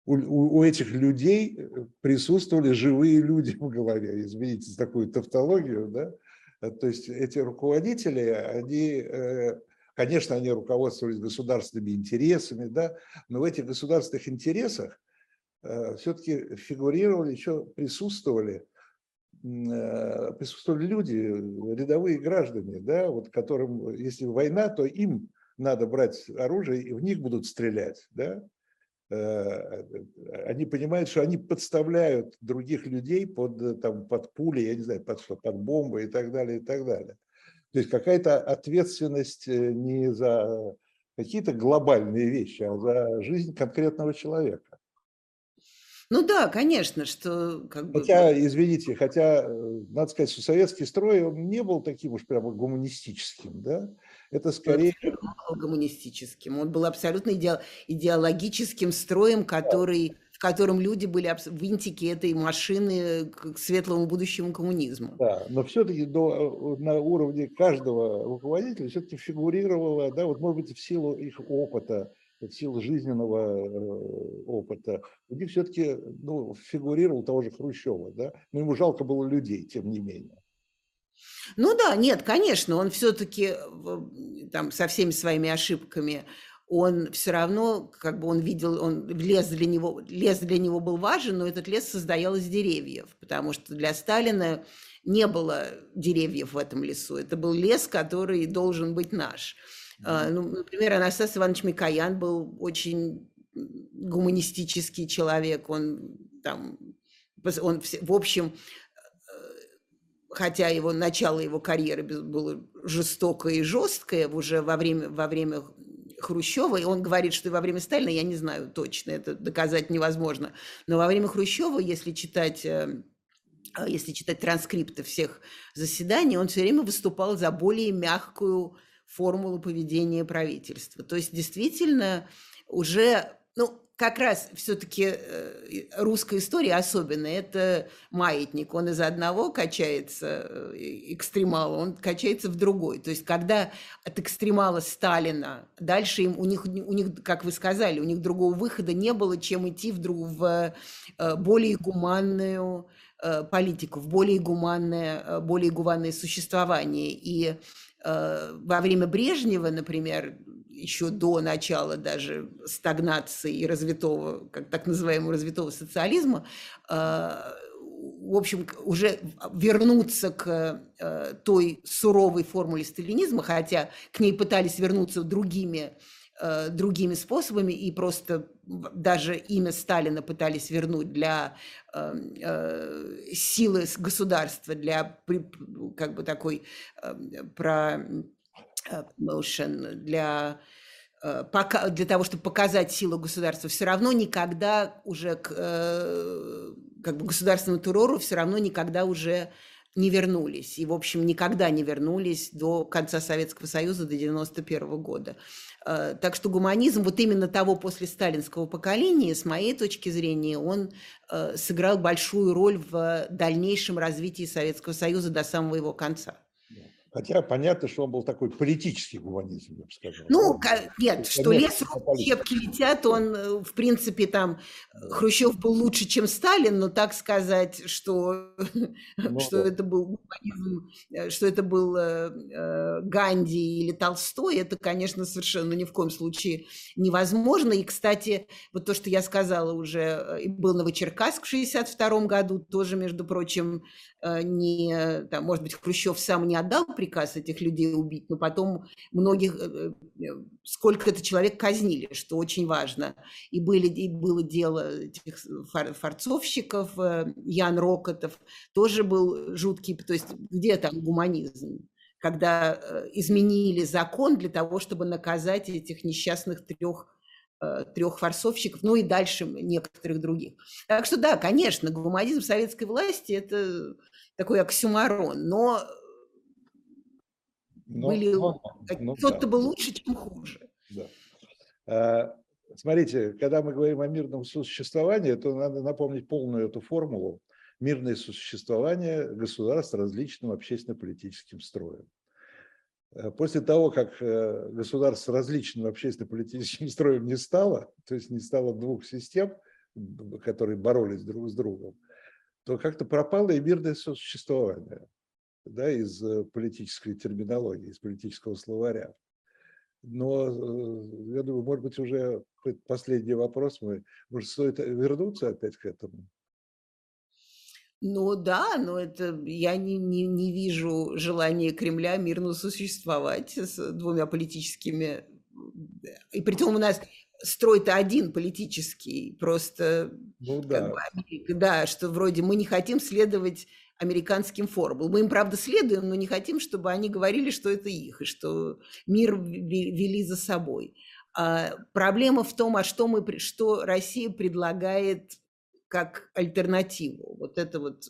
у, у, у этих людей присутствовали живые люди в голове, извините за такую тавтологию, да, то есть эти руководители, они, конечно, они руководствовались государственными интересами, да, но в этих государственных интересах все-таки фигурировали, еще присутствовали присутствовали люди, рядовые граждане, да, вот которым, если война, то им надо брать оружие, и в них будут стрелять, да. Э, они понимают, что они подставляют других людей под, там, под пули, я не знаю, под что, под бомбы и так далее, и так далее. То есть какая-то ответственность э, не за какие-то глобальные вещи, а за жизнь конкретного человека. Ну да, конечно, что как бы... Хотя, извините, хотя, э, надо сказать, что советский строй, он не был таким уж прямо гуманистическим, да? Это скорее... Он был гуманистическим, он был абсолютно иде... идеологическим строем, который... Да в котором люди были винтики этой машины к светлому будущему коммунизму. Да, но все-таки до, на уровне каждого руководителя все-таки фигурировало, да, вот может быть в силу их опыта, в силу жизненного э, опыта, у них все-таки ну, фигурировал того же Хрущева, да, но ему жалко было людей, тем не менее. Ну да, нет, конечно, он все-таки там со всеми своими ошибками, он все равно, как бы он видел, он лес для него, лес для него был важен, но этот лес состоял из деревьев, потому что для Сталина не было деревьев в этом лесу. Это был лес, который должен быть наш. А, ну, например, Анастас Иванович Микоян был очень гуманистический человек, он там, он, в общем, э, хотя его начало его карьеры было жестокое и жесткое уже во время, во время Хрущева, и он говорит, что во время Сталина, я не знаю точно, это доказать невозможно, но во время Хрущева, если читать э, если читать транскрипты всех заседаний, он все время выступал за более мягкую формулу поведения правительства. То есть действительно уже, ну, как раз все-таки э, русская история особенная. Это маятник. Он из одного качается э, экстремала, он качается в другой. То есть когда от экстремала Сталина дальше им, у них, у них, как вы сказали, у них другого выхода не было, чем идти в, в э, более гуманную политику, в более гуманное, более гуманное существование. И во время Брежнева, например, еще до начала даже стагнации и развитого, как так называемого развитого социализма, э, в общем, уже вернуться к э, той суровой формуле сталинизма, хотя к ней пытались вернуться другими Э, другими способами, и просто даже имя Сталина пытались вернуть для э, э, силы государства, для как бы такой э, про motion, для для того, чтобы показать силу государства, все равно никогда уже к как бы государственному террору все равно никогда уже не вернулись. И, в общем, никогда не вернулись до конца Советского Союза, до 91 года. Э, так что гуманизм вот именно того после сталинского поколения, с моей точки зрения, он э, сыграл большую роль в дальнейшем развитии Советского Союза до самого его конца. Хотя понятно, что он был такой политический гуманизм, я бы сказал. Ну, нет, что лес щепки летят, он, э, в принципе, там, Хрущев был лучше, чем Сталин, но так сказать, что, ну, что да. это был гуманизм, э, что это был э, э, Ганди или Толстой, это, конечно, совершенно ни в коем случае невозможно. И, кстати, вот то, что я сказала уже, был Новочеркасск в 62 году, тоже, между прочим, не, там, может быть, Хрущев сам не отдал приказ этих людей убить, но потом многих, э, э, сколько это человек казнили, что очень важно. И, были, и было дело этих форцовщиков, э, Ян Рокотов, тоже был жуткий, то есть где там гуманизм? когда изменили закон для того, чтобы наказать этих несчастных трех трех форцовщиков, ну и дальше некоторых других. Так что да, конечно, гуманизм советской власти – это такой оксюмарон, но но, были но, но, кто-то да. был лучше, чем хуже. Да. А, смотрите, когда мы говорим о мирном существовании, то надо напомнить полную эту формулу. Мирное существование государств различным общественно-политическим строем. Э, после того, как э, государство с различным общественно-политическим строем не стало, то есть не стало двух систем, которые боролись друг с другом, то как-то пропало и мирное существование да, из э, политической терминологии, из политического словаря. Но я думаю, может быть, уже последний вопрос, мы, может, стоит вернуться опять к этому? Ну да, но это я не, не, не вижу желания Кремля мирно существовать с двумя политическими. И при том у нас строй-то один политический, просто ну, да. Бы, да, что вроде мы не хотим следовать американским формулам. Мы им, правда, следуем, но не хотим, чтобы они говорили, что это их, и что мир вели за собой. А проблема в том, а что, мы, что Россия предлагает как альтернативу. Вот это вот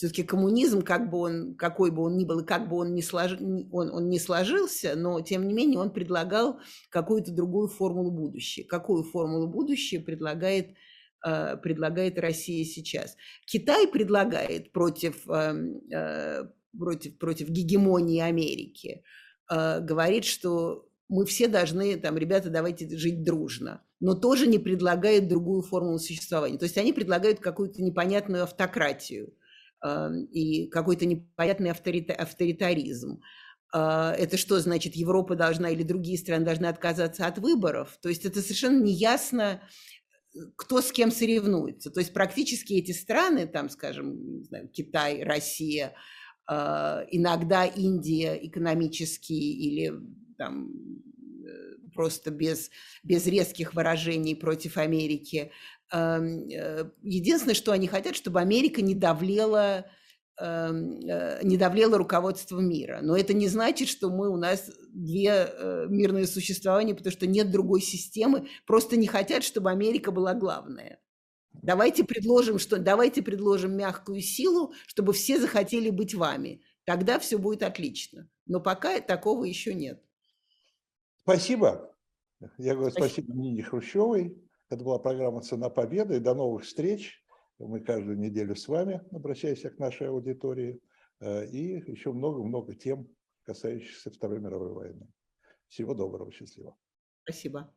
все-таки коммунизм, как бы он, какой бы он ни был, и как бы он не, слож... он, он не сложился, но тем не менее он предлагал какую-то другую формулу будущего. Какую формулу будущего предлагает, э, предлагает Россия сейчас? Китай предлагает против, э, э, против, против гегемонии Америки, э, говорит, что мы все должны, там, ребята, давайте жить дружно но тоже не предлагает другую формулу существования. То есть они предлагают какую-то непонятную автократию э, и какой-то непонятный авторита авторитаризм. Э, это что значит, Европа должна или другие страны должны отказаться от выборов? То есть это совершенно неясно, кто с кем соревнуется. То есть практически эти страны, там, скажем, не знаю, Китай, Россия, э, иногда Индия экономически или там просто без, без резких выражений против Америки. Эм, э, единственное, что они хотят, чтобы Америка не давлела э, не давлело руководство мира. Но это не значит, что мы у нас две э, мирные существования, потому что нет другой системы. Просто не хотят, чтобы Америка была главная. Давайте предложим, что, давайте предложим мягкую силу, чтобы все захотели быть вами. Тогда все будет отлично. Но пока такого еще нет. Спасибо. Я говорю спасибо Нине Хрущевой. Это была программа «Цена победы». До новых встреч. Мы каждую неделю с вами обращаемся к нашей аудитории. Э, и еще много-много тем, касающихся Второй мировой войны. Всего доброго, счастливо. Спасибо.